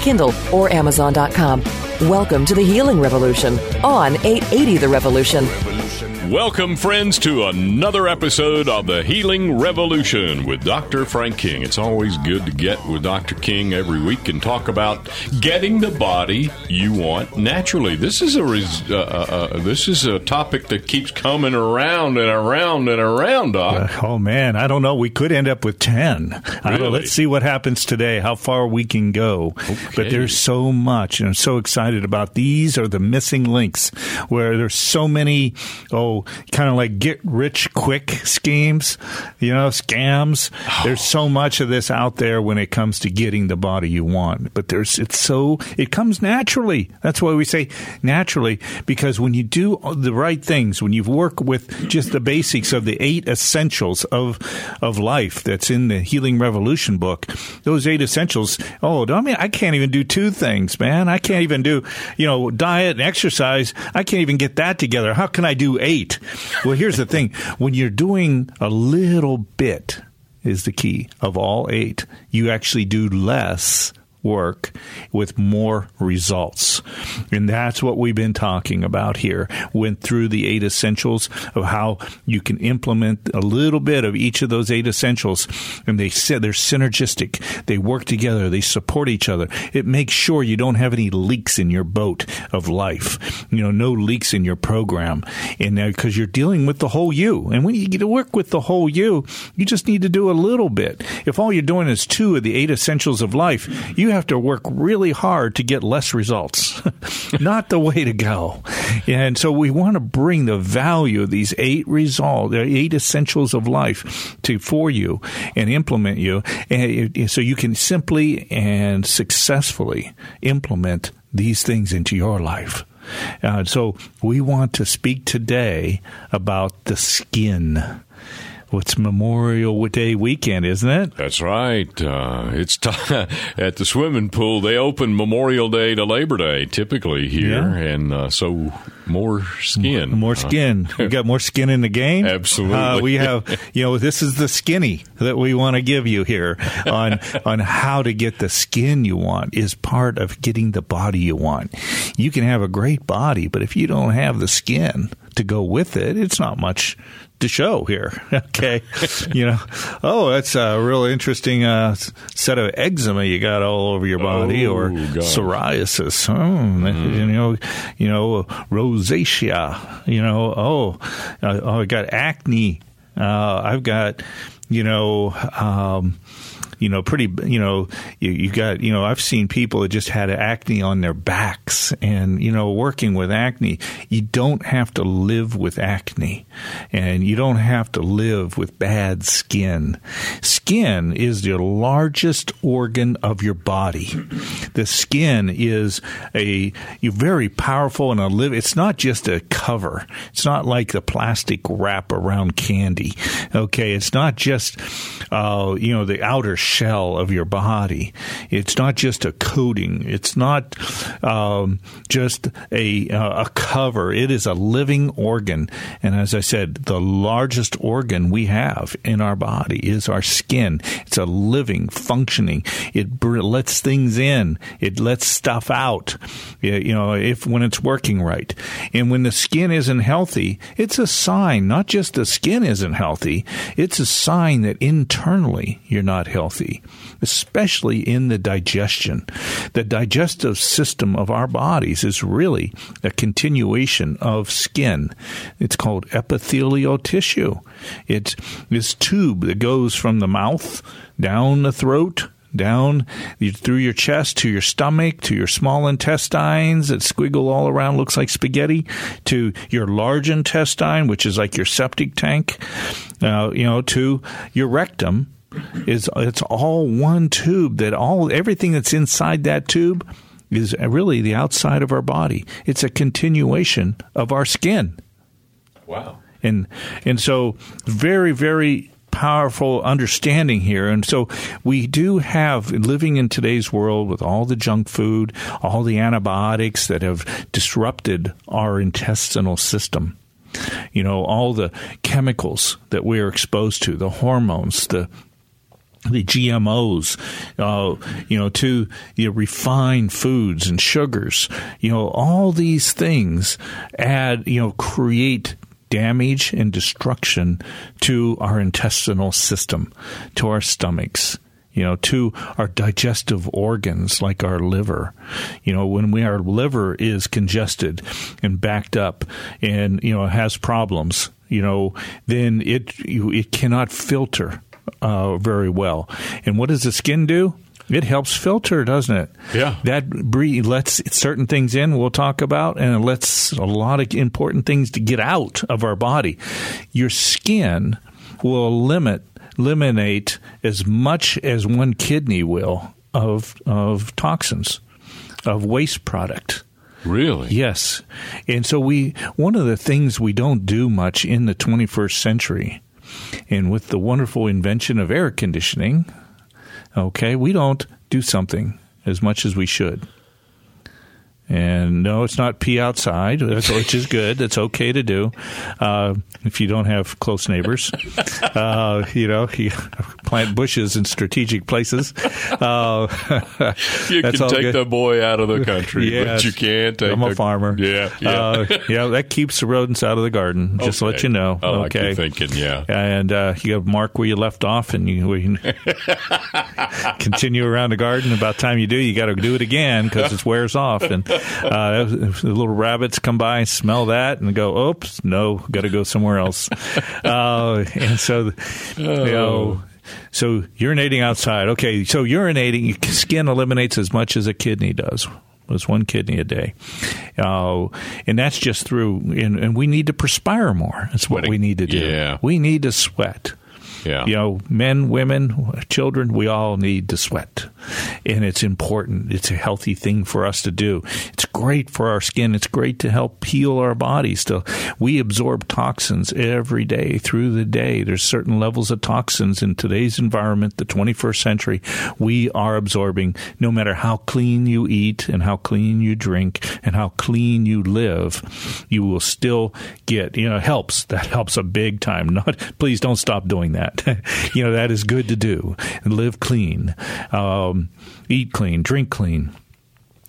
Kindle, or Amazon.com. Welcome to the Healing Revolution on 880 The Revolution. Welcome, friends, to another episode of the Healing Revolution with Dr. Frank King. It's always good to get with Dr. King every week and talk about getting the body you want naturally. This is a res- uh, uh, uh this is a topic that keeps coming around and around and around, Doc. Uh, oh man, I don't know. We could end up with ten. Really? let's see what happens today. How far we can go. Okay. But there's so much, and I'm so excited about these. Are the missing links where there's so many. Oh kind of like get rich quick schemes, you know, scams. Oh. There's so much of this out there when it comes to getting the body you want. But there's, it's so, it comes naturally. That's why we say naturally, because when you do the right things, when you work with just the basics of the eight essentials of, of life that's in the Healing Revolution book, those eight essentials, oh, I mean, I can't even do two things, man. I can't even do, you know, diet and exercise. I can't even get that together. How can I do eight? Well, here's the thing when you're doing a little bit, is the key of all eight. You actually do less work with more results. And that's what we've been talking about here. Went through the eight essentials of how you can implement a little bit of each of those eight essentials. And they said they're synergistic. They work together. They support each other. It makes sure you don't have any leaks in your boat of life. You know, no leaks in your program. And because you're dealing with the whole you. And when you get to work with the whole you, you just need to do a little bit. If all you're doing is two of the eight essentials of life, you have to work really hard to get less results. Not the way to go. And so we want to bring the value of these eight results, the eight essentials of life to for you and implement you. And so you can simply and successfully implement these things into your life. Uh, so we want to speak today about the skin it's Memorial Day weekend, isn't it? That's right. Uh, it's t- at the swimming pool. They open Memorial Day to Labor Day typically here, yeah. and uh, so more skin. More skin. Uh, we got more skin in the game. Absolutely. Uh, we have, you know, this is the skinny that we want to give you here on on how to get the skin you want is part of getting the body you want. You can have a great body, but if you don't have the skin to go with it, it's not much to show here. okay, you know, oh, that's a real interesting uh, set of eczema you got all over your body, oh, or God. psoriasis. Oh, mm. You know, you know, rosacea. You know, oh, uh, oh I got acne. Uh, I've got, you know. Um, you know, pretty, you know, you, you got, you know, I've seen people that just had acne on their backs and, you know, working with acne, you don't have to live with acne and you don't have to live with bad skin. Skin is the largest organ of your body. The skin is a very powerful and a live. It's not just a cover. It's not like the plastic wrap around candy. Okay. It's not just, uh, you know, the outer shell of your body. It's not just a coating. It's not um, just a uh, a cover. It is a living organ, and as I said, the largest organ we have in our body is our skin. It's a living, functioning. It lets things in. It lets stuff out. You know, if when it's working right, and when the skin isn't healthy, it's a sign. Not just the skin isn't healthy. It's a sign that internally you're not healthy healthy, especially in the digestion. The digestive system of our bodies is really a continuation of skin. It's called epithelial tissue. It's this tube that goes from the mouth down the throat down through your chest to your stomach to your small intestines that squiggle all around looks like spaghetti to your large intestine which is like your septic tank uh, you know to your rectum is it's all one tube that all everything that's inside that tube is really the outside of our body. It's a continuation of our skin. Wow. And and so very very powerful understanding here. And so we do have living in today's world with all the junk food, all the antibiotics that have disrupted our intestinal system. You know, all the chemicals that we are exposed to, the hormones, the the GMOs, uh, you know, to you know, refined foods and sugars, you know, all these things add, you know, create damage and destruction to our intestinal system, to our stomachs, you know, to our digestive organs like our liver. You know, when we, our liver is congested and backed up and, you know, has problems, you know, then it, it cannot filter uh, very well. And what does the skin do? It helps filter, doesn't it? Yeah. That lets certain things in we'll talk about, and it lets a lot of important things to get out of our body. Your skin will limit eliminate as much as one kidney will of of toxins, of waste product. Really? Yes. And so we one of the things we don't do much in the 21st century and with the wonderful invention of air conditioning, okay, we don't do something as much as we should. And no, it's not pee outside, which is good. That's okay to do uh, if you don't have close neighbors. Uh, you know, you plant bushes in strategic places. Uh, you can take good. the boy out of the country, yes. but you can't take I'm a the, farmer. Yeah, yeah. Uh, yeah, that keeps the rodents out of the garden. Just to let you know. I like okay. thinking, yeah. And uh, you have mark where you left off, and you, we continue around the garden. About time you do, you got to do it again because it wears off. And uh, the little rabbits come by and smell that and go, "Oops, no, got to go somewhere else." Uh, and so, you know. So urinating outside. Okay, so urinating, skin eliminates as much as a kidney does. It's one kidney a day, uh, and that's just through. And, and we need to perspire more. That's what Sweating. we need to do. Yeah. We need to sweat. Yeah. You know, men, women, children, we all need to sweat. And it's important. It's a healthy thing for us to do. It's great for our skin. It's great to help heal our bodies. To, we absorb toxins every day through the day. There's certain levels of toxins in today's environment, the 21st century, we are absorbing no matter how clean you eat and how clean you drink and how clean you live, you will still get, you know, helps. That helps a big time. Not, please don't stop doing that. you know, that is good to do. Live clean, um, eat clean, drink clean.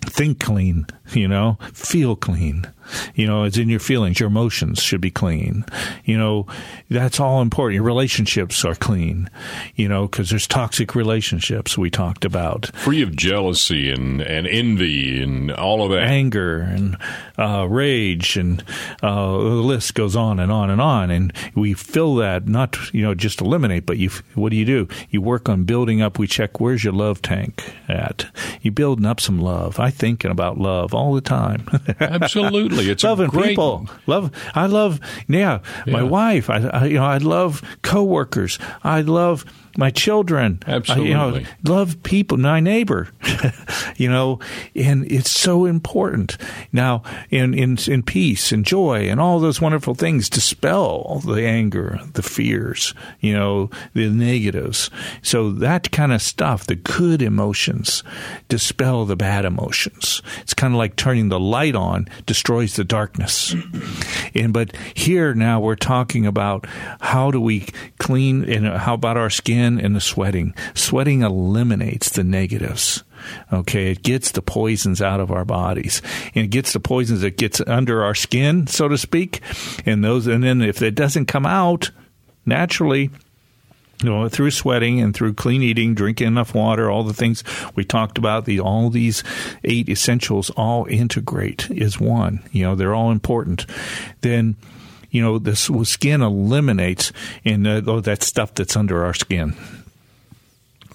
Think clean, you know, feel clean. You know, it's in your feelings. Your emotions should be clean. You know, that's all important. Your relationships are clean, you know, because there's toxic relationships we talked about. Free of jealousy and, and envy and all of that. Anger and uh, rage, and uh, the list goes on and on and on. And we fill that, not, you know, just eliminate, but you, what do you do? You work on building up. We check where's your love tank at? You building up some love. I thinking about love all the time. Absolutely. It's a loving great, people. Love. I love. Yeah, my wife. I, I. You know. I love coworkers. I love my children. I, you know, Absolutely. love people. My neighbor. you know, and it's so important now in in in peace and joy and all those wonderful things. Dispel the anger, the fears. You know, the negatives. So that kind of stuff, the good emotions, dispel the bad emotions. It's kind of like turning the light on destroys the darkness. and but here now we're talking about how do we clean and how about our skin and the sweating. Sweating eliminates the negatives. Okay, it gets the poisons out of our bodies, and it gets the poisons that gets under our skin, so to speak. And those, and then if it doesn't come out naturally, you know, through sweating and through clean eating, drinking enough water, all the things we talked about, the all these eight essentials all integrate is one. You know, they're all important. Then, you know, the s- skin eliminates in uh, oh, that stuff that's under our skin.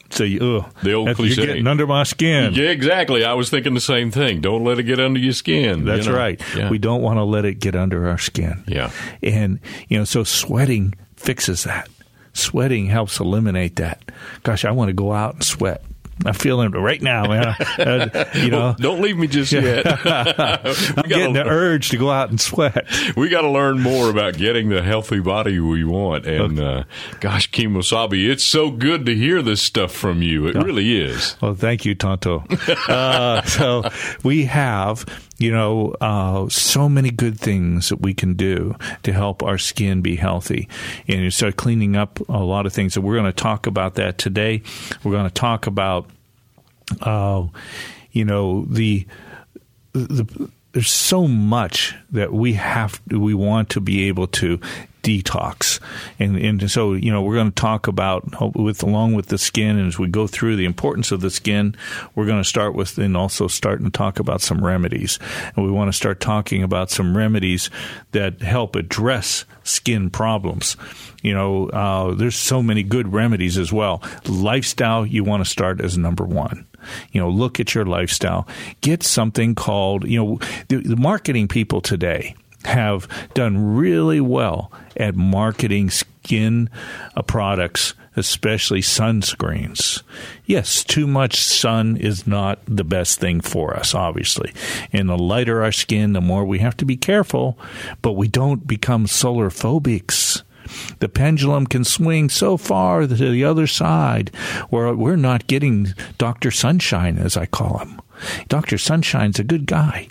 So, you, ugh, The old that- you're getting under my skin. Yeah, exactly. I was thinking the same thing. Don't let it get under your skin. That's you know? right. Yeah. We don't want to let it get under our skin. Yeah. And, you know, so sweating fixes that. Sweating helps eliminate that. Gosh, I want to go out and sweat. I'm feeling it right now, man. Uh, you know, well, don't leave me just yet. I'm getting the urge to go out and sweat. We got to learn more about getting the healthy body we want. And okay. uh, gosh, Kemosabe, it's so good to hear this stuff from you. It really is. Well, thank you, Tonto. uh, so we have you know, uh, so many good things that we can do to help our skin be healthy. And you start cleaning up a lot of things. So we're going to talk about that today. We're going to talk about, uh, you know, the, the, there's so much that we have we want to be able to detox. And, and so, you know, we're going to talk about with along with the skin, and as we go through the importance of the skin, we're going to start with and also start and talk about some remedies. And we want to start talking about some remedies that help address skin problems. You know, uh, there's so many good remedies as well. Lifestyle, you want to start as number one you know look at your lifestyle get something called you know the, the marketing people today have done really well at marketing skin products, especially sunscreens. Yes, too much sun is not the best thing for us, obviously. And the lighter our skin, the more we have to be careful, but we don't become solar phobics. The pendulum can swing so far to the other side where we're not getting Dr. Sunshine, as I call him. Dr. Sunshine's a good guy.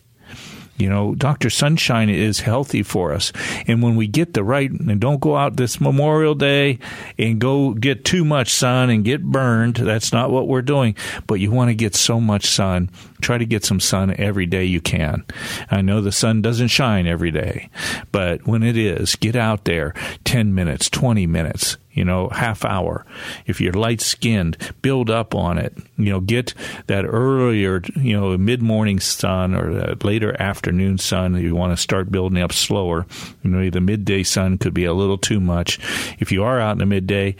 You know, Dr. Sunshine is healthy for us. And when we get the right, and don't go out this Memorial Day and go get too much sun and get burned. That's not what we're doing. But you want to get so much sun. Try to get some sun every day you can. I know the sun doesn't shine every day, but when it is, get out there 10 minutes, 20 minutes you know, half hour. If you're light skinned, build up on it. You know, get that earlier, you know, mid morning sun or that later afternoon sun. You want to start building up slower. You know, the midday sun could be a little too much. If you are out in the midday,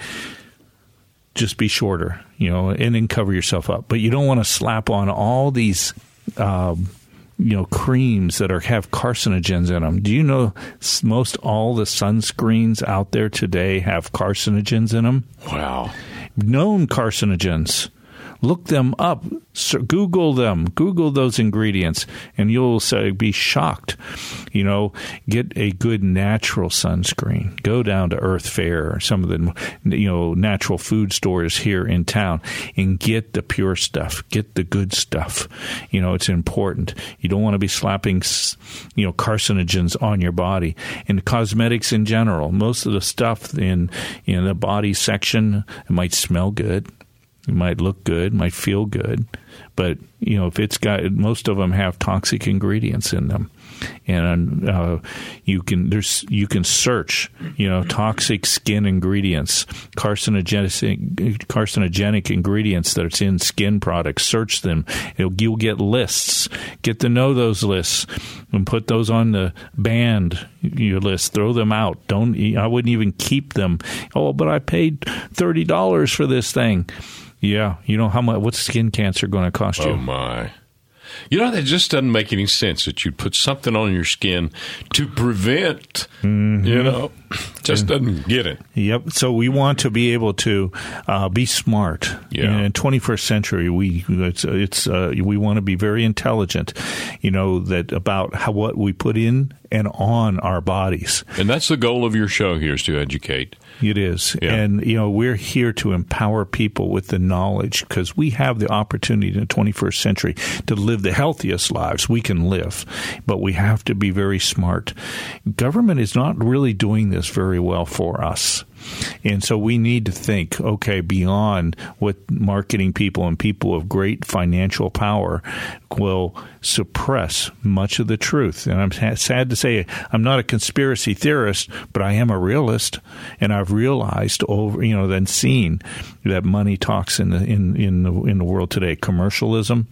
just be shorter, you know, and then cover yourself up. But you don't want to slap on all these. Um, you know creams that are have carcinogens in them. Do you know most all the sunscreens out there today have carcinogens in them? Wow. Known carcinogens. Look them up. Google them. Google those ingredients, and you'll be shocked. You know, get a good natural sunscreen. Go down to Earth Fare or some of the you know natural food stores here in town and get the pure stuff. Get the good stuff. You know, it's important. You don't want to be slapping you know carcinogens on your body. And cosmetics in general, most of the stuff in in the body section it might smell good it might look good, might feel good, but you know if it's got most of them have toxic ingredients in them, and uh, you can there's you can search you know toxic skin ingredients, carcinogenic carcinogenic ingredients that's in skin products. Search them. It'll, you'll get lists. Get to know those lists and put those on the banned your list. Throw them out. Don't. I wouldn't even keep them. Oh, but I paid thirty dollars for this thing yeah, you know how much? What's skin cancer going to cost you? Oh my! You know that just doesn't make any sense that you'd put something on your skin to prevent. Mm-hmm. You know, just doesn't get it. Yep. So we want to be able to uh, be smart. Yeah. In 21st century, we it's, it's uh, we want to be very intelligent. You know that about how what we put in and on our bodies. And that's the goal of your show here is to educate. It is. Yeah. And, you know, we're here to empower people with the knowledge because we have the opportunity in the 21st century to live the healthiest lives we can live. But we have to be very smart. Government is not really doing this very well for us. And so we need to think, okay, beyond what marketing people and people of great financial power will suppress much of the truth. And I'm sad to say I'm not a conspiracy theorist, but I am a realist, and I've realized over, you know, then seen that money talks in the in in the in the world today. Commercialism,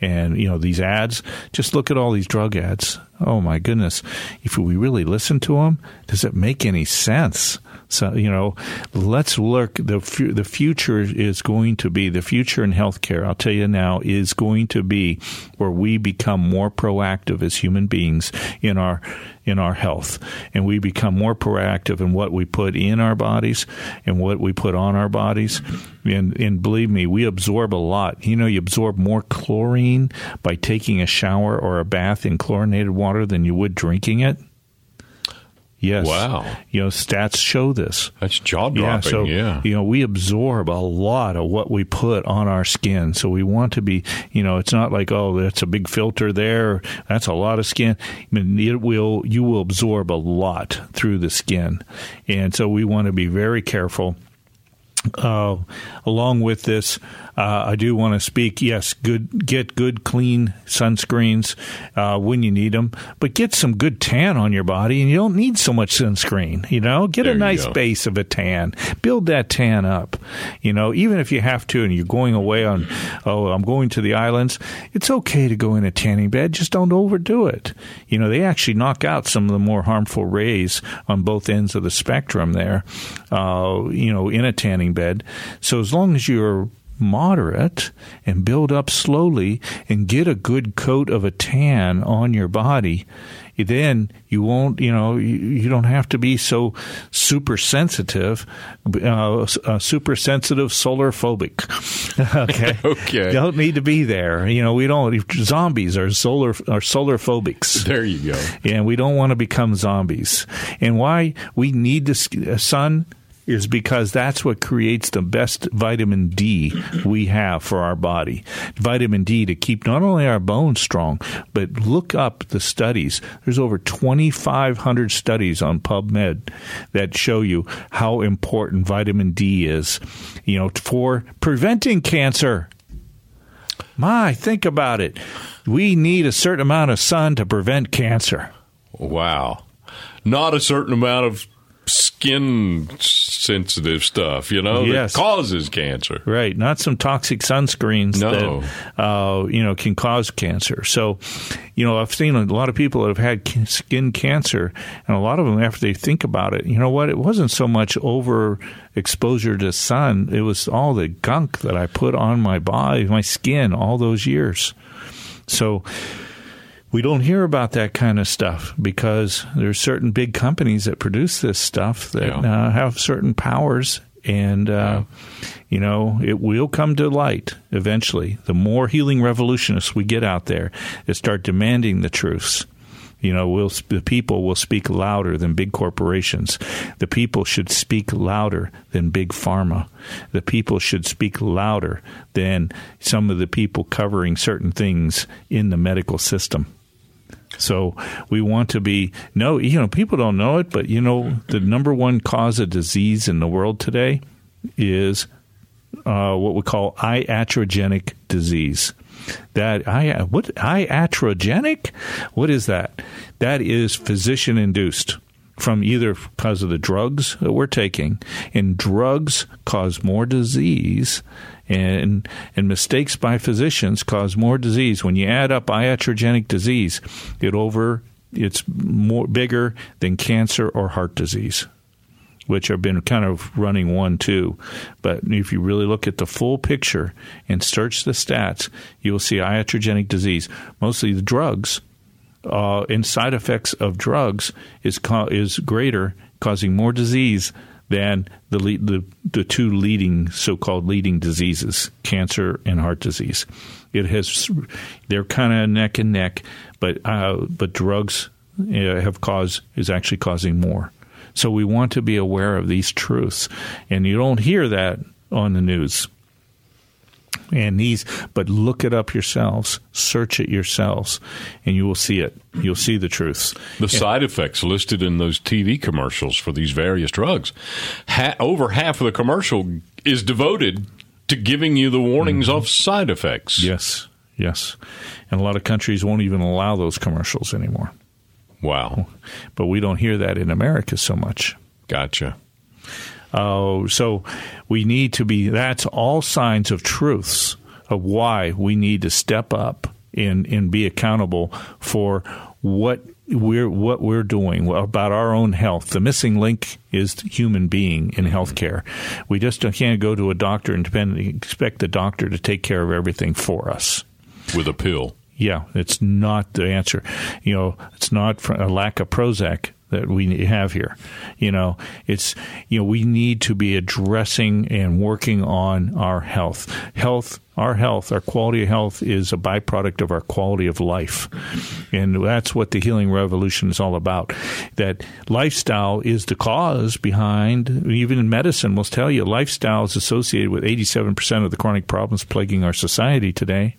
and you know these ads. Just look at all these drug ads. Oh my goodness! If we really listen to them, does it make any sense? So you know, let's look. the The future is going to be the future in healthcare. I'll tell you now is going to be where we become more proactive as human beings in our in our health, and we become more proactive in what we put in our bodies and what we put on our bodies. And, and believe me, we absorb a lot. You know, you absorb more chlorine by taking a shower or a bath in chlorinated water than you would drinking it. Yes. Wow. You know, stats show this. That's jaw dropping. Yeah. So, yeah. you know, we absorb a lot of what we put on our skin. So we want to be, you know, it's not like, oh, that's a big filter there. That's a lot of skin. I mean, it will, you will absorb a lot through the skin. And so we want to be very careful uh, along with this, uh, I do want to speak. Yes, good. Get good, clean sunscreens uh, when you need them, but get some good tan on your body, and you don't need so much sunscreen. You know, get there a nice base of a tan. Build that tan up. You know, even if you have to, and you're going away on, oh, I'm going to the islands. It's okay to go in a tanning bed. Just don't overdo it. You know, they actually knock out some of the more harmful rays on both ends of the spectrum there. Uh, you know, in a tanning bed. So as long as you're moderate and build up slowly and get a good coat of a tan on your body, then you won't, you know, you, don't have to be so super sensitive, uh, uh, super sensitive solar phobic. okay. okay. Don't need to be there. You know, we don't, zombies are solar, are solar phobics. There you go. And we don't want to become zombies. And why we need the uh, sun is because that's what creates the best vitamin D we have for our body. Vitamin D to keep not only our bones strong, but look up the studies. There's over 2,500 studies on PubMed that show you how important vitamin D is, you know, for preventing cancer. My, think about it. We need a certain amount of sun to prevent cancer. Wow. Not a certain amount of skin sensitive stuff, you know, yes. that causes cancer. Right. Not some toxic sunscreens no. that, uh, you know, can cause cancer. So, you know, I've seen a lot of people that have had skin cancer, and a lot of them, after they think about it, you know what? It wasn't so much over exposure to sun, it was all the gunk that I put on my body, my skin, all those years. So, we don't hear about that kind of stuff because there's certain big companies that produce this stuff that yeah. uh, have certain powers and uh, yeah. you know it will come to light eventually the more healing revolutionists we get out there that start demanding the truths you know will the people will speak louder than big corporations the people should speak louder than big pharma the people should speak louder than some of the people covering certain things in the medical system so we want to be no, you know, people don't know it, but you know, the number one cause of disease in the world today is uh, what we call iatrogenic disease. That I what iatrogenic? What is that? That is physician induced from either because of the drugs that we're taking, and drugs cause more disease and and mistakes by physicians cause more disease. When you add up iatrogenic disease, it over it's more bigger than cancer or heart disease, which have been kind of running one two. But if you really look at the full picture and search the stats, you will see iatrogenic disease. Mostly the drugs uh, and side effects of drugs is is greater, causing more disease than the, the, the two leading so-called leading diseases, cancer and heart disease. It has they're kind of neck and neck, but uh, but drugs uh, have caused is actually causing more. So we want to be aware of these truths, and you don't hear that on the news and these but look it up yourselves search it yourselves and you will see it. You'll see the truths. The and, side effects listed in those tv commercials for these various drugs ha- over half of the commercial is devoted to giving you the warnings mm-hmm. of side effects. Yes yes. And a lot of countries won't even allow those commercials anymore. Wow. But we don't hear that in america so much. Gotcha uh, so we need to be, that's all signs of truths of why we need to step up and, and be accountable for what we're what we're doing about our own health. The missing link is the human being in healthcare. We just can't go to a doctor and depend, expect the doctor to take care of everything for us with a pill. Yeah, it's not the answer. You know, it's not a lack of Prozac that we have here. You know, it's you know we need to be addressing and working on our health. Health, our health, our quality of health is a byproduct of our quality of life, and that's what the healing revolution is all about. That lifestyle is the cause behind. Even in medicine, will tell you lifestyle is associated with eighty-seven percent of the chronic problems plaguing our society today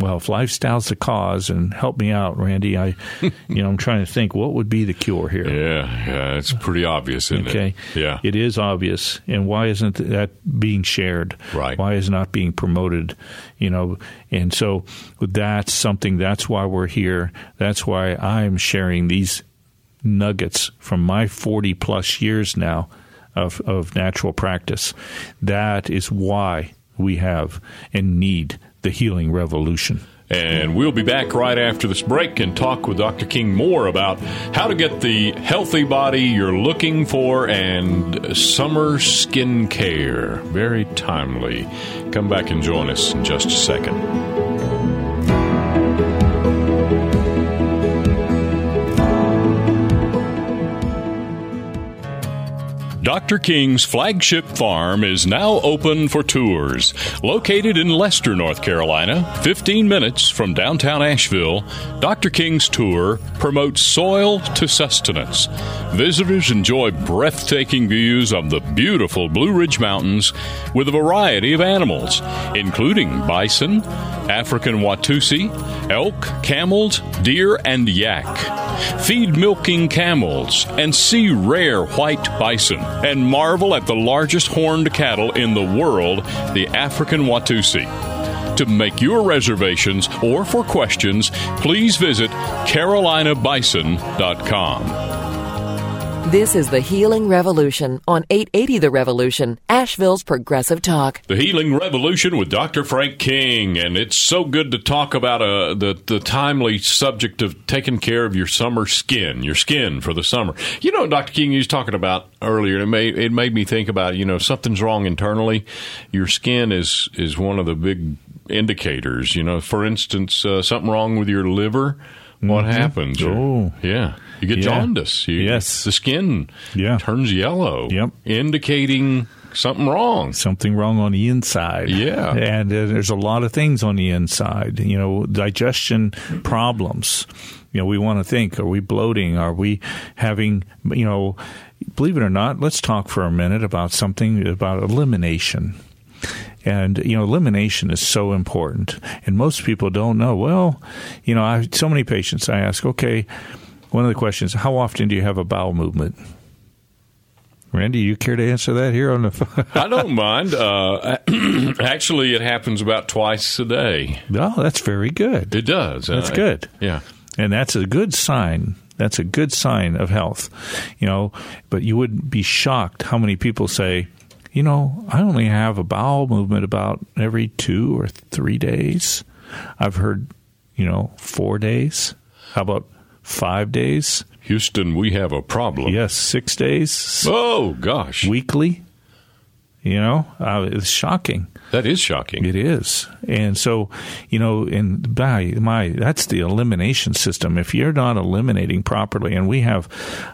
well, if lifestyle's the cause, and help me out, Randy. I, you know, I'm trying to think what would be the cure here. Yeah, yeah, it's pretty obvious, isn't okay. it? Yeah, it is obvious. And why isn't that being shared? Right. Why is not being promoted? You know, and so that's something. That's why we're here. That's why I'm sharing these nuggets from my 40 plus years now of, of natural practice. That is why we have and need the healing revolution. And we'll be back right after this break and talk with Dr. King more about how to get the healthy body you're looking for and summer skin care. Very timely. Come back and join us in just a second. Dr. King's flagship farm is now open for tours. Located in Leicester, North Carolina, 15 minutes from downtown Asheville, Dr. King's tour promotes soil to sustenance. Visitors enjoy breathtaking views of the beautiful Blue Ridge Mountains with a variety of animals, including bison, African Watusi, elk, camels, deer, and yak. Feed milking camels and see rare white bison and marvel at the largest horned cattle in the world, the African Watusi. To make your reservations or for questions, please visit carolinabison.com. This is the Healing Revolution on 880 The Revolution, Asheville's Progressive Talk. The Healing Revolution with Dr. Frank King, and it's so good to talk about uh, the the timely subject of taking care of your summer skin, your skin for the summer. You know, Dr. King, you was talking about earlier. It made it made me think about you know something's wrong internally. Your skin is is one of the big indicators. You know, for instance, uh, something wrong with your liver. What mm-hmm. happens? Oh, yeah. You get yeah. jaundice. You, yes. The skin yeah. turns yellow. Yep. Indicating something wrong. Something wrong on the inside. Yeah. And uh, there's a lot of things on the inside. You know, digestion problems. You know, we want to think are we bloating? Are we having, you know, believe it or not, let's talk for a minute about something about elimination. And, you know, elimination is so important. And most people don't know. Well, you know, I have so many patients I ask, okay, one of the questions: How often do you have a bowel movement? Randy, you care to answer that here on the? I don't mind. Uh, actually, it happens about twice a day. Oh, that's very good. It does. That's uh, good. Yeah, and that's a good sign. That's a good sign of health. You know, but you would be shocked how many people say, you know, I only have a bowel movement about every two or three days. I've heard, you know, four days. How about five days. Houston, we have a problem. Yes, six days. Oh, gosh. Weekly. You know, uh, it's shocking. That is shocking. It is, and so you know, and by my that's the elimination system. If you're not eliminating properly, and we have,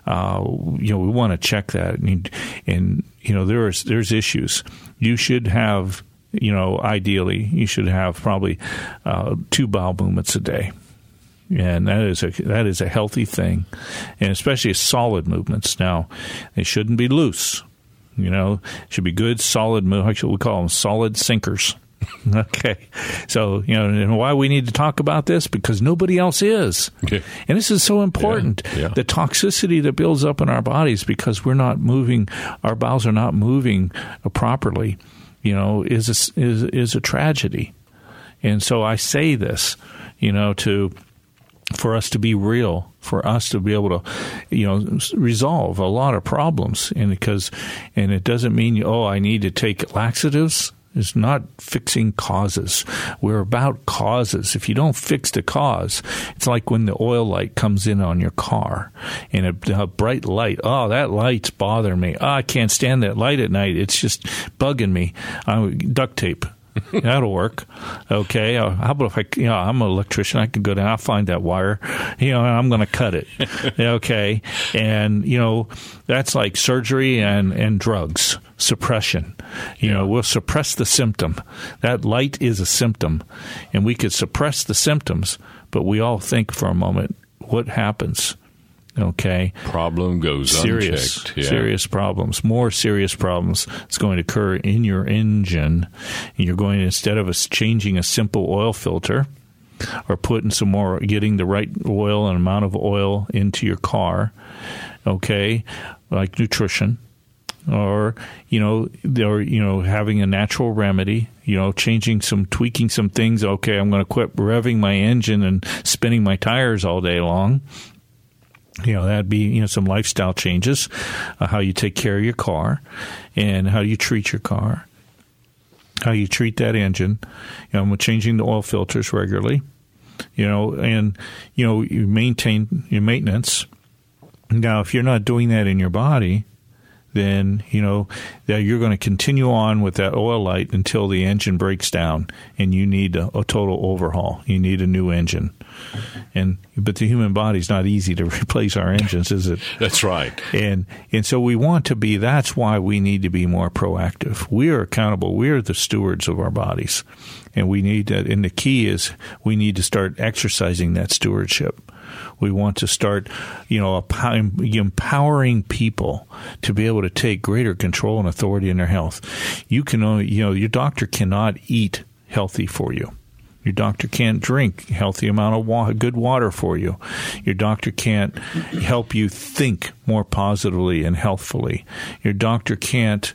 uh, you know, we want to check that, and, and you know, there's there's issues. You should have, you know, ideally, you should have probably uh, two bowel movements a day and that is a that is a healthy thing, and especially solid movements. Now, they shouldn't be loose. You know, should be good, solid movements. We call them solid sinkers. okay, so you know, and why we need to talk about this because nobody else is, okay. and this is so important. Yeah, yeah. The toxicity that builds up in our bodies because we're not moving, our bowels are not moving properly. You know, is a, is is a tragedy, and so I say this, you know, to for us to be real, for us to be able to, you know, resolve a lot of problems. And because, and it doesn't mean, oh, I need to take laxatives. It's not fixing causes. We're about causes. If you don't fix the cause, it's like when the oil light comes in on your car and a, a bright light. Oh, that light's bothering me. Oh, I can't stand that light at night. It's just bugging me. Uh, duct tape. That'll work. Okay. Uh, how about if I, you know, I'm an electrician. I can go down. I'll find that wire. You know, I'm going to cut it. okay. And you know, that's like surgery and and drugs suppression. You know, we'll suppress the symptom. That light is a symptom, and we could suppress the symptoms. But we all think for a moment, what happens? Okay. Problem goes serious, unchecked. Yeah. serious problems, more serious problems. It's going to occur in your engine. You're going instead of us changing a simple oil filter or putting some more, getting the right oil and amount of oil into your car. Okay, like nutrition. Or you know, or you know, having a natural remedy. You know, changing some, tweaking some things. Okay, I'm going to quit revving my engine and spinning my tires all day long you know that'd be you know some lifestyle changes uh, how you take care of your car and how you treat your car how you treat that engine you know changing the oil filters regularly you know and you know you maintain your maintenance. Now if you're not doing that in your body then you know that you're going to continue on with that oil light until the engine breaks down and you need a, a total overhaul you need a new engine and but the human body is not easy to replace our engines, is it? That's right. And and so we want to be. That's why we need to be more proactive. We are accountable. We are the stewards of our bodies, and we need. And the key is we need to start exercising that stewardship. We want to start, you know, empowering people to be able to take greater control and authority in their health. You can, only, you know, your doctor cannot eat healthy for you. Your doctor can't drink healthy amount of water, good water for you. Your doctor can't help you think more positively and healthfully. Your doctor can't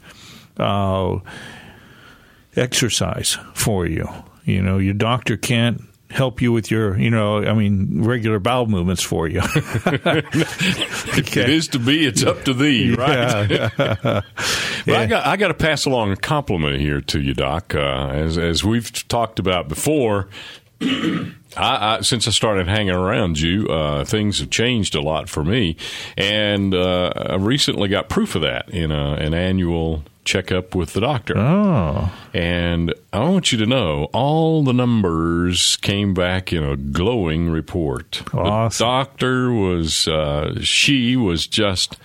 uh, exercise for you. You know, your doctor can't help you with your, you know, I mean, regular bowel movements for you. okay. It is to be, it's up to thee, right? Yeah. but yeah. I got I got to pass along a compliment here to you, Doc. Uh, as as we've talked about before. I, I, since I started hanging around you, uh, things have changed a lot for me, and uh, I recently got proof of that in a, an annual checkup with the doctor. Oh. And I want you to know all the numbers came back in a glowing report. Awesome. The doctor was, uh, she was just,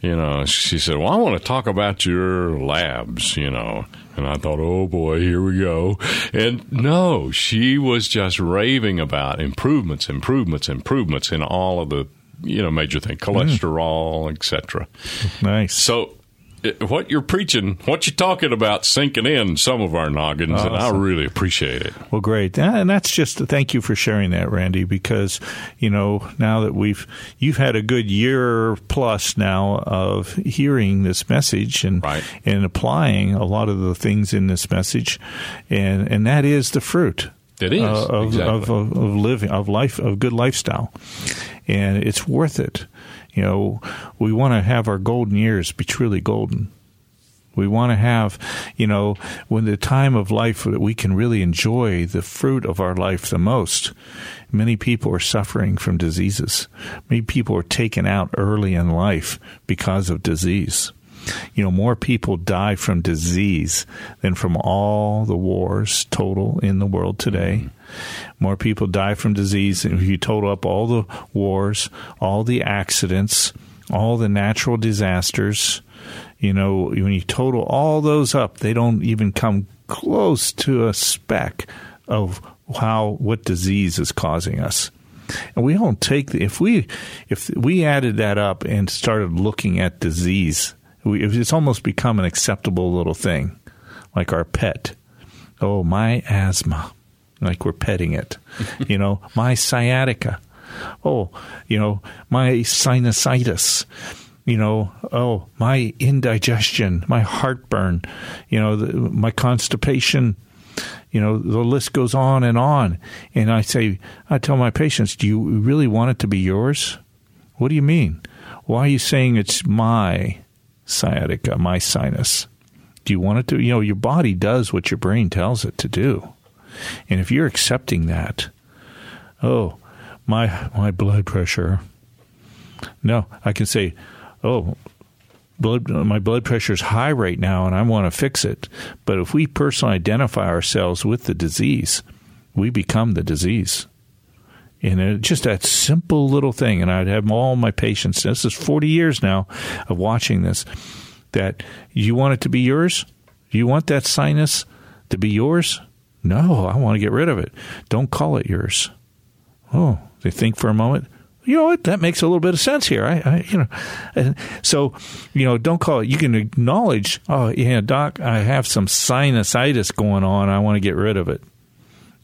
you know, she said, Well, I want to talk about your labs, you know. And I thought, oh boy, here we go. And no, she was just raving about improvements, improvements, improvements in all of the you know major thing, cholesterol, mm. etc. Nice. So what you're preaching, what you're talking about, sinking in some of our noggins, awesome. and I really appreciate it. Well, great, and that's just thank you for sharing that, Randy, because you know now that we've you've had a good year plus now of hearing this message and right. and applying a lot of the things in this message, and and that is the fruit. It is uh, of, exactly. of, of, of living of life of good lifestyle, and it's worth it. You know, we want to have our golden years be truly golden. We want to have, you know, when the time of life that we can really enjoy the fruit of our life the most. Many people are suffering from diseases. Many people are taken out early in life because of disease. You know, more people die from disease than from all the wars total in the world today. Mm-hmm. More people die from disease. If you total up all the wars, all the accidents, all the natural disasters, you know, when you total all those up, they don't even come close to a speck of how what disease is causing us. And we don't take the, if we if we added that up and started looking at disease, we, it's almost become an acceptable little thing, like our pet. Oh, my asthma like we're petting it. you know, my sciatica. Oh, you know, my sinusitis. You know, oh, my indigestion, my heartburn, you know, the, my constipation. You know, the list goes on and on. And I say, I tell my patients, do you really want it to be yours? What do you mean? Why are you saying it's my sciatica, my sinus? Do you want it to? You know, your body does what your brain tells it to do. And if you're accepting that, oh, my my blood pressure. No, I can say, oh, blood my blood pressure is high right now and I want to fix it. But if we personally identify ourselves with the disease, we become the disease. And it, just that simple little thing, and I'd have all my patients. This is 40 years now of watching this. That you want it to be yours? You want that sinus to be yours? No, I want to get rid of it. Don't call it yours. Oh, they think for a moment. You know what? That makes a little bit of sense here. I, I you know, and so you know, don't call it. You can acknowledge. Oh, yeah, doc, I have some sinusitis going on. I want to get rid of it.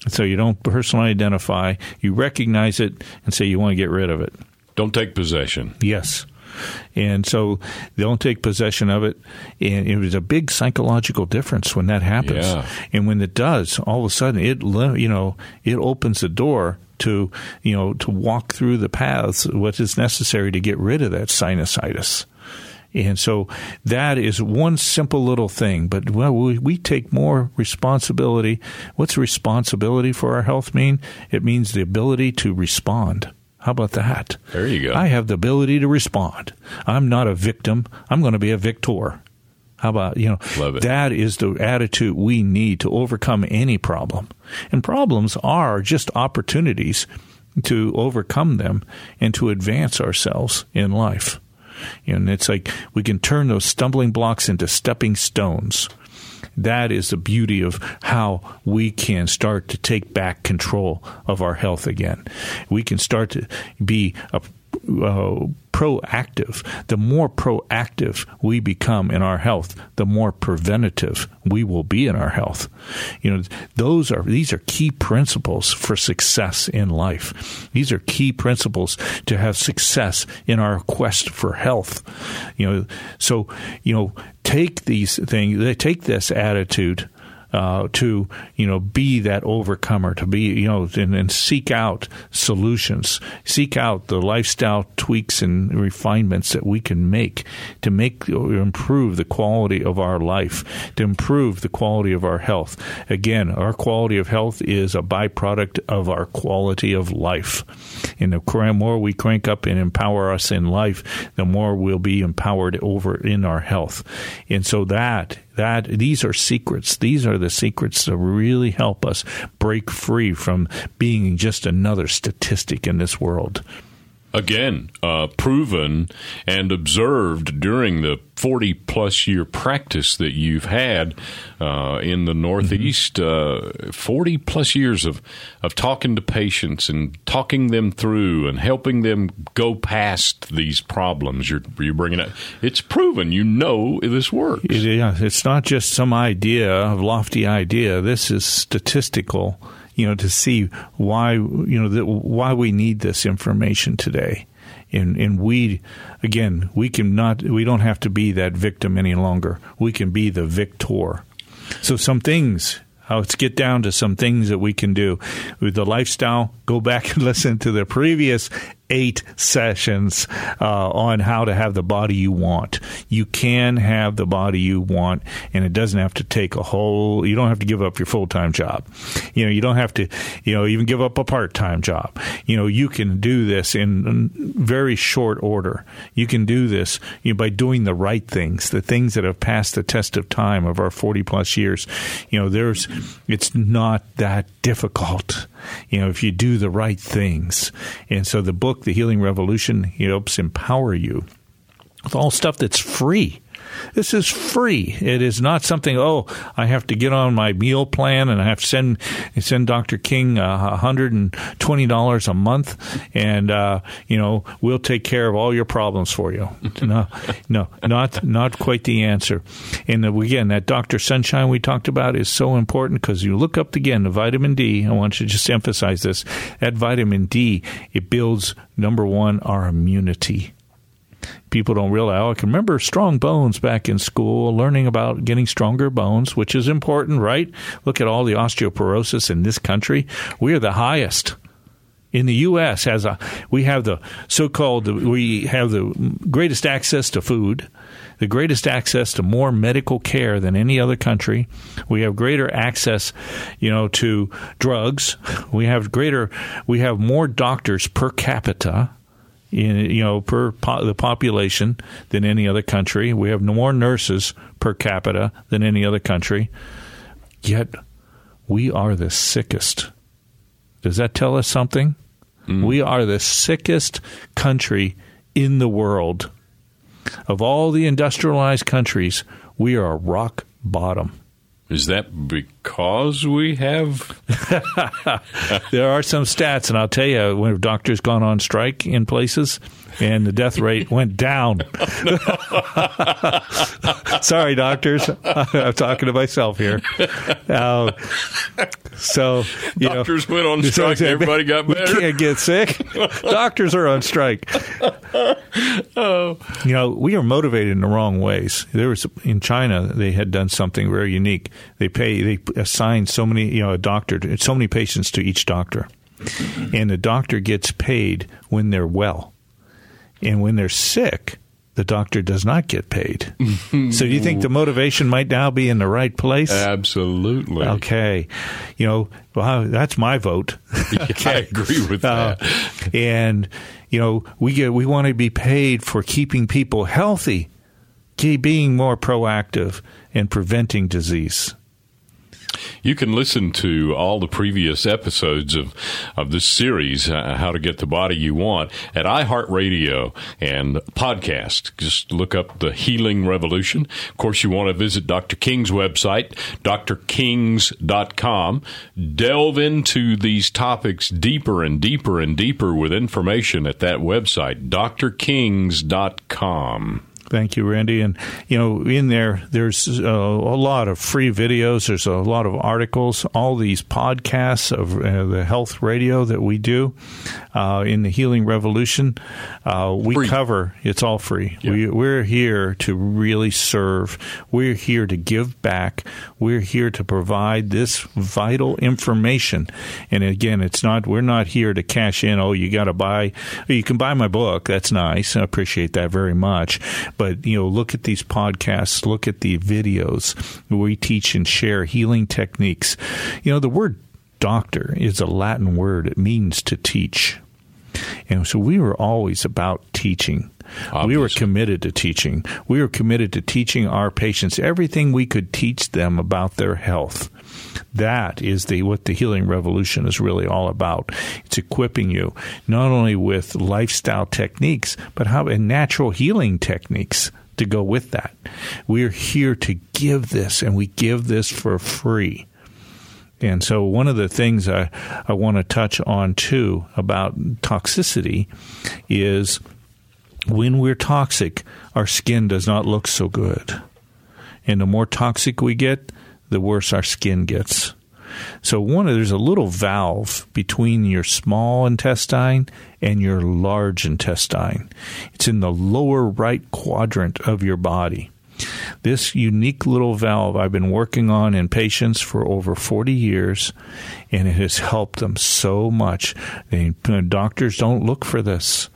So you don't personally identify. You recognize it and say you want to get rid of it. Don't take possession. Yes. And so they don't take possession of it. And it was a big psychological difference when that happens. Yeah. And when it does, all of a sudden it you know it opens the door to you know to walk through the paths what is necessary to get rid of that sinusitis. And so that is one simple little thing. But well, we, we, take more responsibility. What's responsibility for our health mean? It means the ability to respond. How about that? There you go. I have the ability to respond. I'm not a victim. I'm going to be a victor. How about, you know, Love it. that is the attitude we need to overcome any problem. And problems are just opportunities to overcome them and to advance ourselves in life. And it's like we can turn those stumbling blocks into stepping stones. That is the beauty of how we can start to take back control of our health again. We can start to be a uh, proactive. The more proactive we become in our health, the more preventative we will be in our health. You know, those are these are key principles for success in life. These are key principles to have success in our quest for health. You know, so you know, take these things, they take this attitude uh, to you know be that overcomer, to be you know and, and, seek out solutions, seek out the lifestyle tweaks and refinements that we can make to make improve the quality of our life, to improve the quality of our health. Again, our quality of health is a byproduct of our quality of life. And the more we crank up and empower us in life, the more we'll be empowered over in our health. And so that that these are secrets. These are the secrets that really help us break free from being just another statistic in this world again uh, proven and observed during the 40 plus year practice that you've had uh, in the Northeast. Mm-hmm. Uh, 40 plus years of, of talking to patients and talking them through and helping them go past these problems you're, you're bringing up. It's proven. You know this works. It, yeah, it's not just some idea, of lofty idea. This is statistical you know, to see why, you know, the, why we need this information today. And, and we, again, we can not, we don't have to be that victim any longer. We can be the victor. So some things uh, let's get down to some things that we can do with the lifestyle. Go back and listen to the previous eight sessions uh, on how to have the body you want. You can have the body you want, and it doesn't have to take a whole. You don't have to give up your full time job. You know, you don't have to, you know, even give up a part time job. You know, you can do this in very short order. You can do this you know, by doing the right things, the things that have passed the test of time of our forty plus years. You know, there's, it's not that difficult. You know, if you do the right things, and so the book The Healing Revolution, he helps empower you with all stuff that's free. This is free. It is not something. Oh, I have to get on my meal plan and I have to send send Dr. King uh, hundred and twenty dollars a month, and uh, you know we'll take care of all your problems for you. no, no, not not quite the answer. And again, that Dr. Sunshine we talked about is so important because you look up again the vitamin D. I want you to just emphasize this. That vitamin D it builds number one our immunity people don't realize. Oh, I can remember strong bones back in school, learning about getting stronger bones, which is important, right? Look at all the osteoporosis in this country. We are the highest in the U.S. has a we have the so-called we have the greatest access to food, the greatest access to more medical care than any other country. We have greater access, you know, to drugs. We have greater we have more doctors per capita in, you know per po- the population than any other country. We have more nurses per capita than any other country. Yet we are the sickest. Does that tell us something? Mm. We are the sickest country in the world. Of all the industrialized countries, we are rock bottom. Is that because we have? there are some stats, and I'll tell you, when doctors gone on strike in places, and the death rate went down. Sorry, doctors. I'm talking to myself here. Uh, so, you doctors know, went on strike. everybody got better. We can't get sick. doctors are on strike. oh. You know, we are motivated in the wrong ways. There was in China, they had done something very unique. They pay, they assign so many, you know, a doctor, to so many patients to each doctor, and the doctor gets paid when they're well. And when they're sick, the doctor does not get paid. so do you think the motivation might now be in the right place? Absolutely. Okay. You know, well, that's my vote. okay. I agree with that. Uh, and you know, we get we want to be paid for keeping people healthy, being more proactive and preventing disease. You can listen to all the previous episodes of, of this series, uh, How to Get the Body You Want, at iHeartRadio and podcast. Just look up the Healing Revolution. Of course, you want to visit Dr. King's website, drkings.com. Delve into these topics deeper and deeper and deeper with information at that website, drkings.com. Thank you, Randy. And you know, in there, there's uh, a lot of free videos. There's a lot of articles. All these podcasts of uh, the health radio that we do uh, in the Healing Revolution, uh, we free. cover. It's all free. Yeah. We, we're here to really serve. We're here to give back. We're here to provide this vital information. And again, it's not. We're not here to cash in. Oh, you got to buy. You can buy my book. That's nice. I appreciate that very much but, you know, look at these podcasts, look at the videos we teach and share healing techniques. You know, the word doctor is a Latin word, it means to teach. And so we were always about teaching. Obviously. We were committed to teaching. We were committed to teaching our patients everything we could teach them about their health. That is the what the healing revolution is really all about. It's equipping you not only with lifestyle techniques, but how and natural healing techniques to go with that. We're here to give this, and we give this for free. And so, one of the things I, I want to touch on too about toxicity is when we're toxic, our skin does not look so good. And the more toxic we get, the worse our skin gets. So one there's a little valve between your small intestine and your large intestine. It's in the lower right quadrant of your body. This unique little valve I've been working on in patients for over 40 years, and it has helped them so much. They, uh, doctors don't look for this.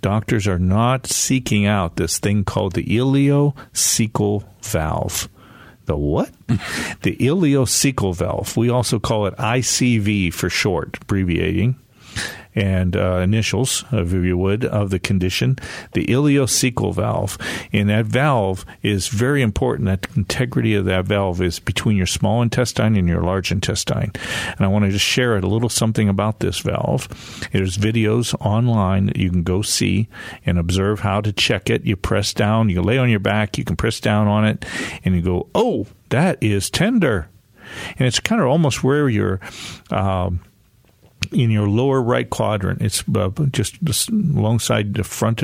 Doctors are not seeking out this thing called the ileocecal valve. The what? the ileocecal valve. We also call it ICV for short, abbreviating and uh, initials, if you would, of the condition, the ileocecal valve. And that valve is very important. That integrity of that valve is between your small intestine and your large intestine. And I want to just share a little something about this valve. There's videos online that you can go see and observe how to check it. You press down, you lay on your back, you can press down on it, and you go, oh, that is tender. And it's kind of almost where your um, in your lower right quadrant. It's uh, just, just alongside the front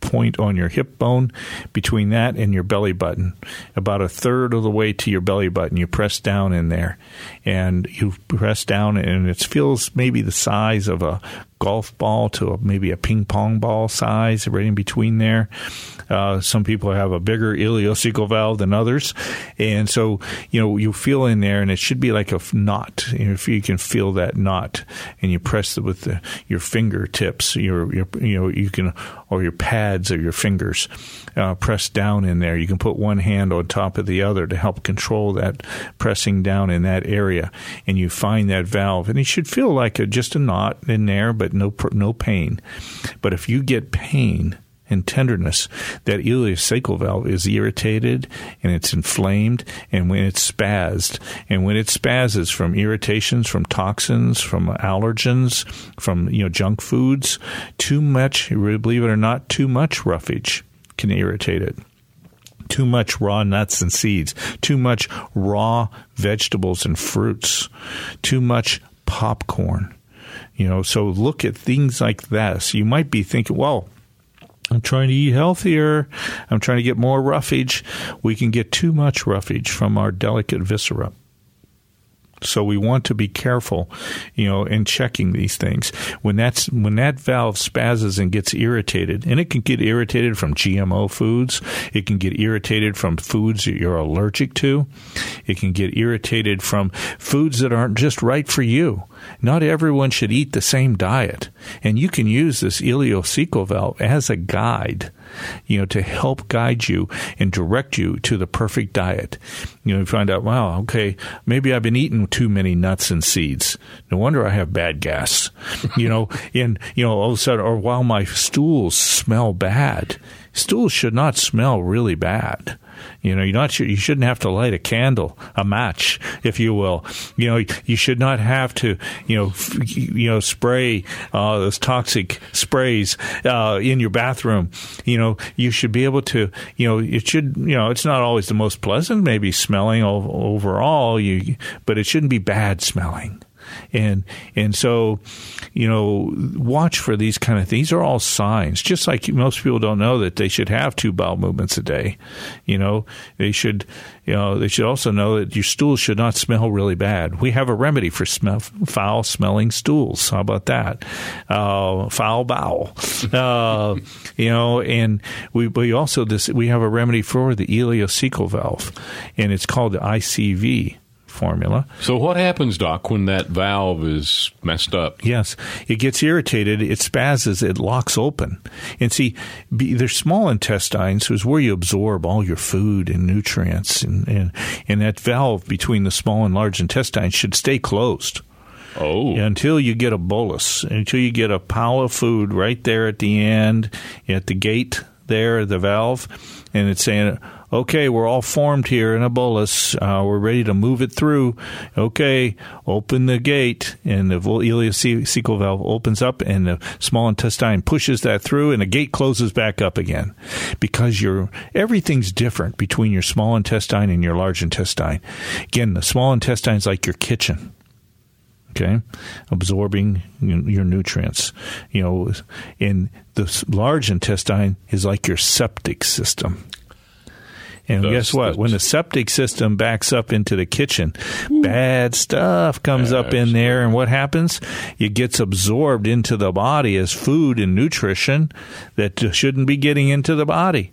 point on your hip bone, between that and your belly button, about a third of the way to your belly button. You press down in there, and you press down, and it feels maybe the size of a golf ball to a, maybe a ping pong ball size, right in between there. Uh, some people have a bigger ileocecal valve than others, and so you know you feel in there, and it should be like a knot. If you can feel that knot, and you press it with the, your fingertips, your, your you know you can or your pads or your fingers uh, press down in there. You can put one hand on top of the other to help control that pressing down in that area, and you find that valve, and it should feel like a, just a knot in there, but no no pain. But if you get pain and tenderness. That ileocecal valve is irritated and it's inflamed, and when it's spazzed, and when it spazzes from irritations, from toxins, from allergens, from you know junk foods, too much, believe it or not, too much roughage can irritate it too much raw nuts and seeds, too much raw vegetables and fruits, too much popcorn. You know, so look at things like this. You might be thinking, well, I'm trying to eat healthier. I'm trying to get more roughage. We can get too much roughage from our delicate viscera. So we want to be careful, you know, in checking these things. When that's when that valve spazzes and gets irritated, and it can get irritated from GMO foods, it can get irritated from foods that you're allergic to, it can get irritated from foods that aren't just right for you. Not everyone should eat the same diet, and you can use this ileocecal valve as a guide you know, to help guide you and direct you to the perfect diet. You know, you find out, wow, okay, maybe I've been eating too many nuts and seeds. No wonder I have bad gas. you know, and, you know, all of a sudden, or while my stools smell bad, stools should not smell really bad. You know, you're not you shouldn't have to light a candle, a match, if you will. You know, you should not have to, you know, f- you know, spray uh, those toxic sprays uh, in your bathroom. You know, you should be able to, you know, it should, you know, it's not always the most pleasant, maybe smelling overall. You, but it shouldn't be bad smelling and and so you know watch for these kind of things. These are all signs. Just like most people don't know that they should have two bowel movements a day. You know they should you know they should also know that your stools should not smell really bad. We have a remedy for smell, foul smelling stools. How about that? Uh, foul bowel. Uh, you know, and we we also this we have a remedy for the ileocecal valve, and it's called the ICV formula. So, what happens, Doc, when that valve is messed up? Yes, it gets irritated, it spazzes, it locks open. And see, their small intestines is where you absorb all your food and nutrients, and, and, and that valve between the small and large intestines should stay closed. Oh. Until you get a bolus, until you get a pile of food right there at the end, at the gate there, the valve, and it's saying, okay, we're all formed here in a bolus. Uh, we're ready to move it through. Okay, open the gate, and the ileocecal valve opens up, and the small intestine pushes that through, and the gate closes back up again. Because your everything's different between your small intestine and your large intestine. Again, the small intestine is like your kitchen okay absorbing your nutrients you know and the large intestine is like your septic system and guess what? When the septic system backs up into the kitchen, Ooh. bad stuff comes up in there. And what happens? It gets absorbed into the body as food and nutrition that shouldn't be getting into the body.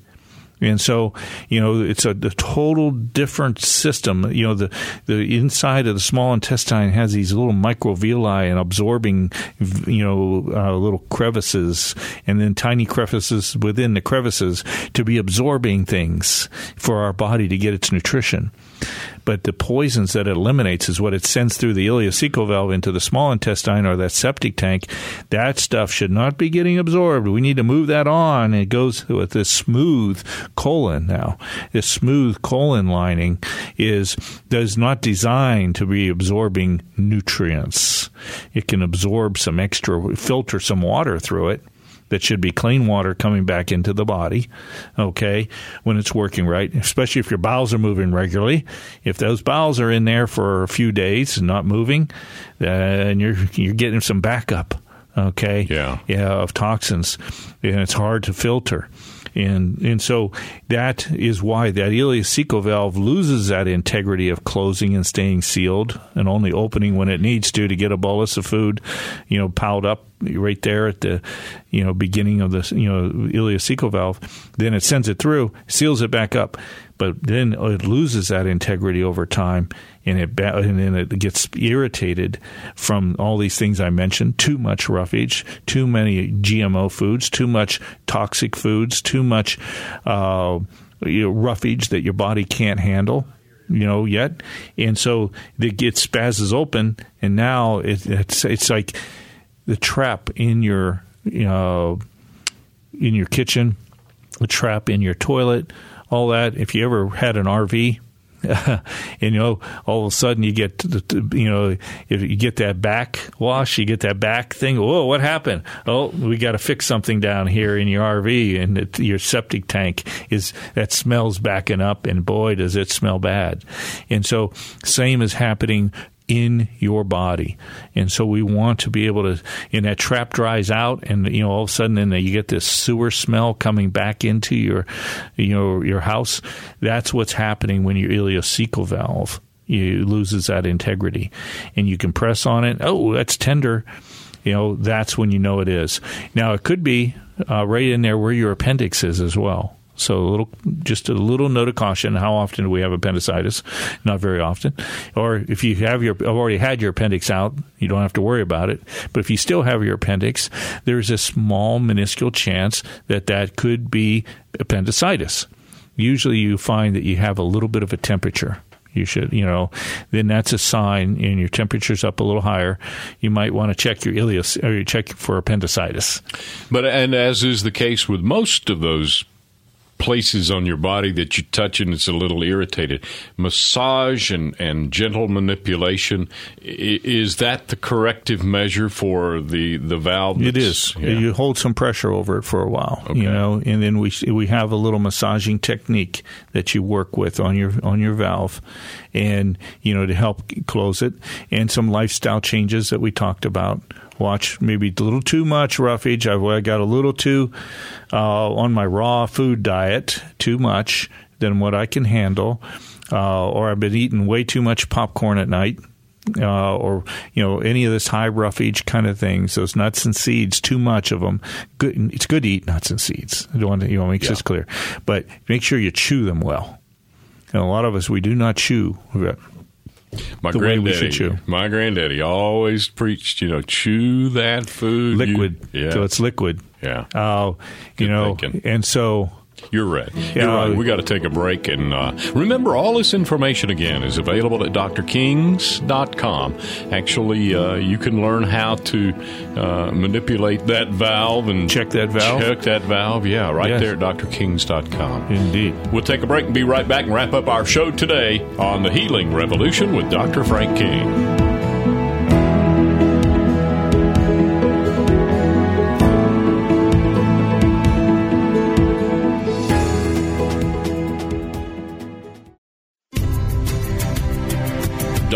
And so, you know, it's a, a, total different system. You know, the, the inside of the small intestine has these little microvilli and absorbing, you know, uh, little crevices and then tiny crevices within the crevices to be absorbing things for our body to get its nutrition but the poisons that it eliminates is what it sends through the ileocecal valve into the small intestine or that septic tank. That stuff should not be getting absorbed. We need to move that on. It goes with this smooth colon now. This smooth colon lining is does not designed to be absorbing nutrients. It can absorb some extra, filter some water through it that should be clean water coming back into the body, okay, when it's working right, especially if your bowels are moving regularly. If those bowels are in there for a few days and not moving, and you're you're getting some backup, okay, yeah, yeah, of toxins, and it's hard to filter. And and so that is why that ileocecal valve loses that integrity of closing and staying sealed and only opening when it needs to to get a bolus of food, you know, piled up right there at the you know beginning of the you know ileocecal valve. Then it sends it through, seals it back up, but then it loses that integrity over time, and it and then it gets irritated from all these things I mentioned. Too much roughage, too many GMO foods, too much toxic foods, too much uh, you know, roughage that your body can't handle you know yet and so it gets spazzes open and now it, it's it's like the trap in your you know, in your kitchen, the trap in your toilet, all that. If you ever had an RV, and you know, all of a sudden you get, you know, if you get that back wash, you get that back thing. Whoa, what happened? Oh, we got to fix something down here in your RV, and it, your septic tank is that smells backing up, and boy, does it smell bad. And so, same is happening in your body. And so we want to be able to, and that trap dries out, and you know all of a sudden then you get this sewer smell coming back into your, you know, your house. That's what's happening when your ileocecal valve you loses that integrity, and you can press on it. Oh, that's tender. You know that's when you know it is. Now it could be uh, right in there where your appendix is as well. So a little, just a little note of caution. How often do we have appendicitis? Not very often. Or if you have your already had your appendix out, you don't have to worry about it. But if you still have your appendix, there's a small minuscule chance that that could be appendicitis. Usually, you find that you have a little bit of a temperature you should, you know, then that's a sign and your temperature's up a little higher. You might want to check your ileus or you check for appendicitis. But, and as is the case with most of those places on your body that you touch and it's a little irritated. Massage and, and gentle manipulation is that the corrective measure for the the valve? It is. Yeah. You hold some pressure over it for a while, okay. you know, and then we we have a little massaging technique that you work with on your on your valve, and you know to help close it, and some lifestyle changes that we talked about watch maybe a little too much roughage. I've got a little too uh, on my raw food diet, too much than what I can handle, uh, or I've been eating way too much popcorn at night. Uh, or you know any of this high roughage kind of things, those nuts and seeds, too much of them. Good, it's good to eat nuts and seeds. I don't want to, you know make yeah. this clear, but make sure you chew them well. And a lot of us we do not chew. My granddaddy, my granddaddy always preached, you know, chew that food, liquid, you, yeah. so it's liquid. Yeah. Uh, you know, thinking. and so you're right. You're right. We got to take a break. And uh, remember, all this information again is available at drkings.com. Actually, uh, you can learn how to uh, manipulate that valve and check that valve. Check that valve. Yeah, right yes. there at drkings.com. Indeed. We'll take a break and be right back and wrap up our show today on the Healing Revolution with Dr. Frank King.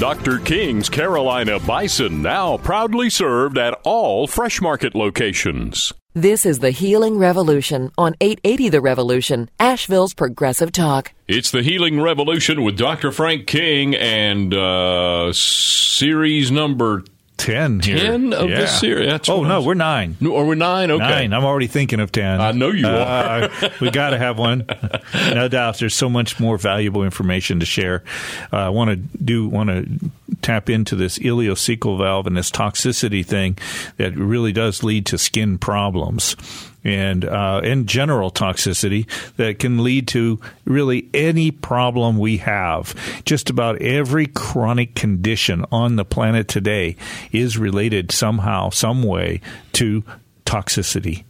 Dr. King's Carolina Bison now proudly served at all Fresh Market locations. This is the Healing Revolution on 880 The Revolution, Asheville's Progressive Talk. It's the Healing Revolution with Dr. Frank King and uh, series number 10 here. 10 of yeah. the series. That's oh, no, we're nine. No, or we're nine? Okay. Nine. I'm already thinking of 10. I know you uh, are. we got to have one. No doubt. There's so much more valuable information to share. Uh, I want to do, want to tap into this ileocecal valve and this toxicity thing that really does lead to skin problems and uh, and general toxicity that can lead to really any problem we have. Just about every chronic condition on the planet today is related somehow, some way to toxicity.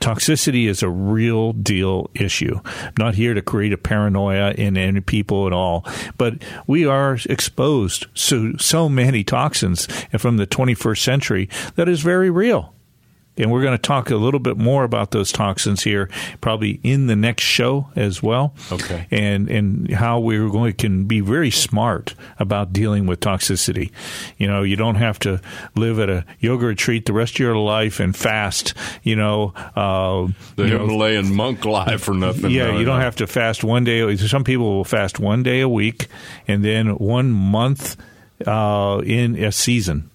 Toxicity is a real deal issue. I'm not here to create a paranoia in any people at all, but we are exposed to so many toxins from the 21st century that is very real. And we're going to talk a little bit more about those toxins here, probably in the next show as well. Okay. And and how we're going can be very smart about dealing with toxicity. You know, you don't have to live at a yoga retreat the rest of your life and fast. You know, uh, the you know, Himalayan monk life for nothing. yeah, no, you don't no. have to fast one day. Some people will fast one day a week and then one month uh, in a season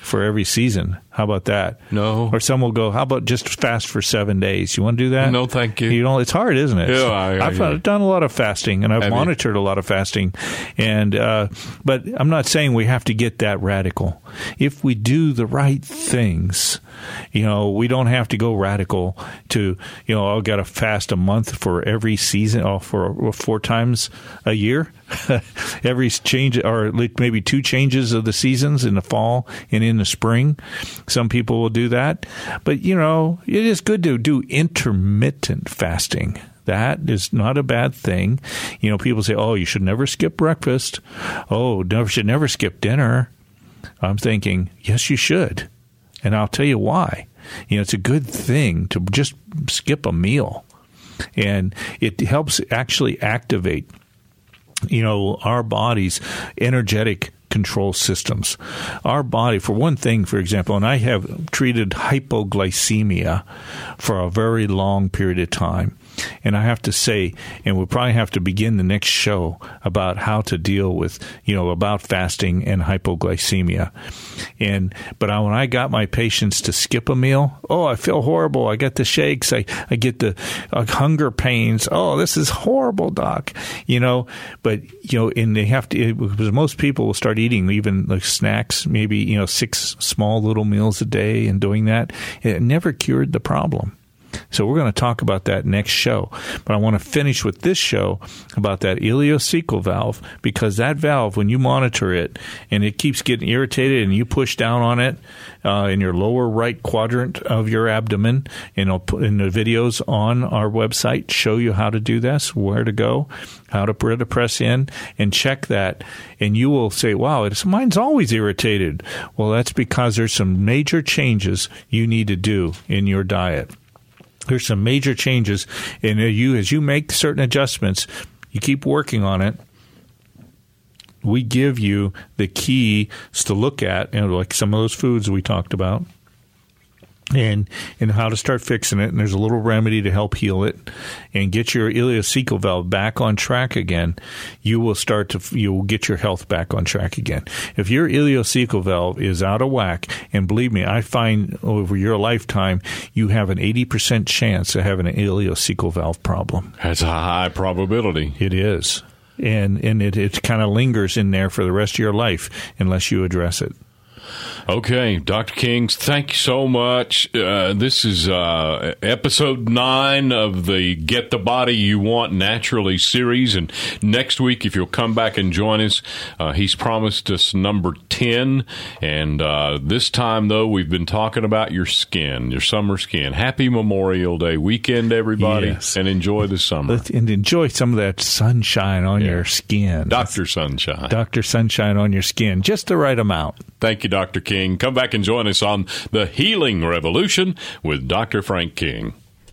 for every season. How about that? No. Or some will go, how about just fast for seven days? You want to do that? No, thank you. You know, it's hard, isn't it? Yeah, I- have I've done a lot of fasting and I've Have you? monitored a lot of fasting, and uh, but I'm not saying we have to get that radical. If we do the right things, you know, we don't have to go radical to, you know, I've got to fast a month for every season, or for four times a year. every change, or maybe two changes of the seasons in the fall and in the spring. Some people will do that, but you know, it is good to do intermittent fasting. That is not a bad thing. You know, people say, "Oh, you should never skip breakfast." Oh, never should never skip dinner. I'm thinking, yes, you should, and I'll tell you why. You know, it's a good thing to just skip a meal, and it helps actually activate you know, our body's energetic control systems. Our body, for one thing, for example, and I have treated hypoglycemia for a very long period of time. And I have to say, and we'll probably have to begin the next show about how to deal with, you know, about fasting and hypoglycemia. And, but I, when I got my patients to skip a meal, oh, I feel horrible. I get the shakes. I, I get the uh, hunger pains. Oh, this is horrible, doc. You know, but, you know, and they have to, because most people will start eating even like snacks, maybe, you know, six small little meals a day and doing that. It never cured the problem. So we're going to talk about that next show. But I want to finish with this show about that ileocecal valve because that valve, when you monitor it and it keeps getting irritated and you push down on it uh, in your lower right quadrant of your abdomen, and I'll put in the videos on our website show you how to do this, where to go, how to where to press in, and check that. And you will say, "Wow, it's, mine's always irritated." Well, that's because there's some major changes you need to do in your diet there's some major changes and you as you make certain adjustments you keep working on it we give you the keys to look at you know, like some of those foods we talked about and and how to start fixing it. And there's a little remedy to help heal it and get your ileocecal valve back on track again. You will start to you will get your health back on track again. If your ileocecal valve is out of whack, and believe me, I find over your lifetime you have an 80% chance of having an ileocecal valve problem. That's a high probability. It is. And and it, it kind of lingers in there for the rest of your life unless you address it. Okay, Dr. Kings, thank you so much. Uh, this is uh, episode nine of the Get the Body You Want Naturally series. And next week, if you'll come back and join us, uh, he's promised us number 10. And uh, this time, though, we've been talking about your skin, your summer skin. Happy Memorial Day weekend, everybody, Yes. and enjoy the summer. And enjoy some of that sunshine on Yeah. your skin. Dr. Sunshine. Dr. Sunshine on your skin, just the right amount. Thank you, Dr. King. Come back and join us on The Healing Revolution with Dr. Frank King.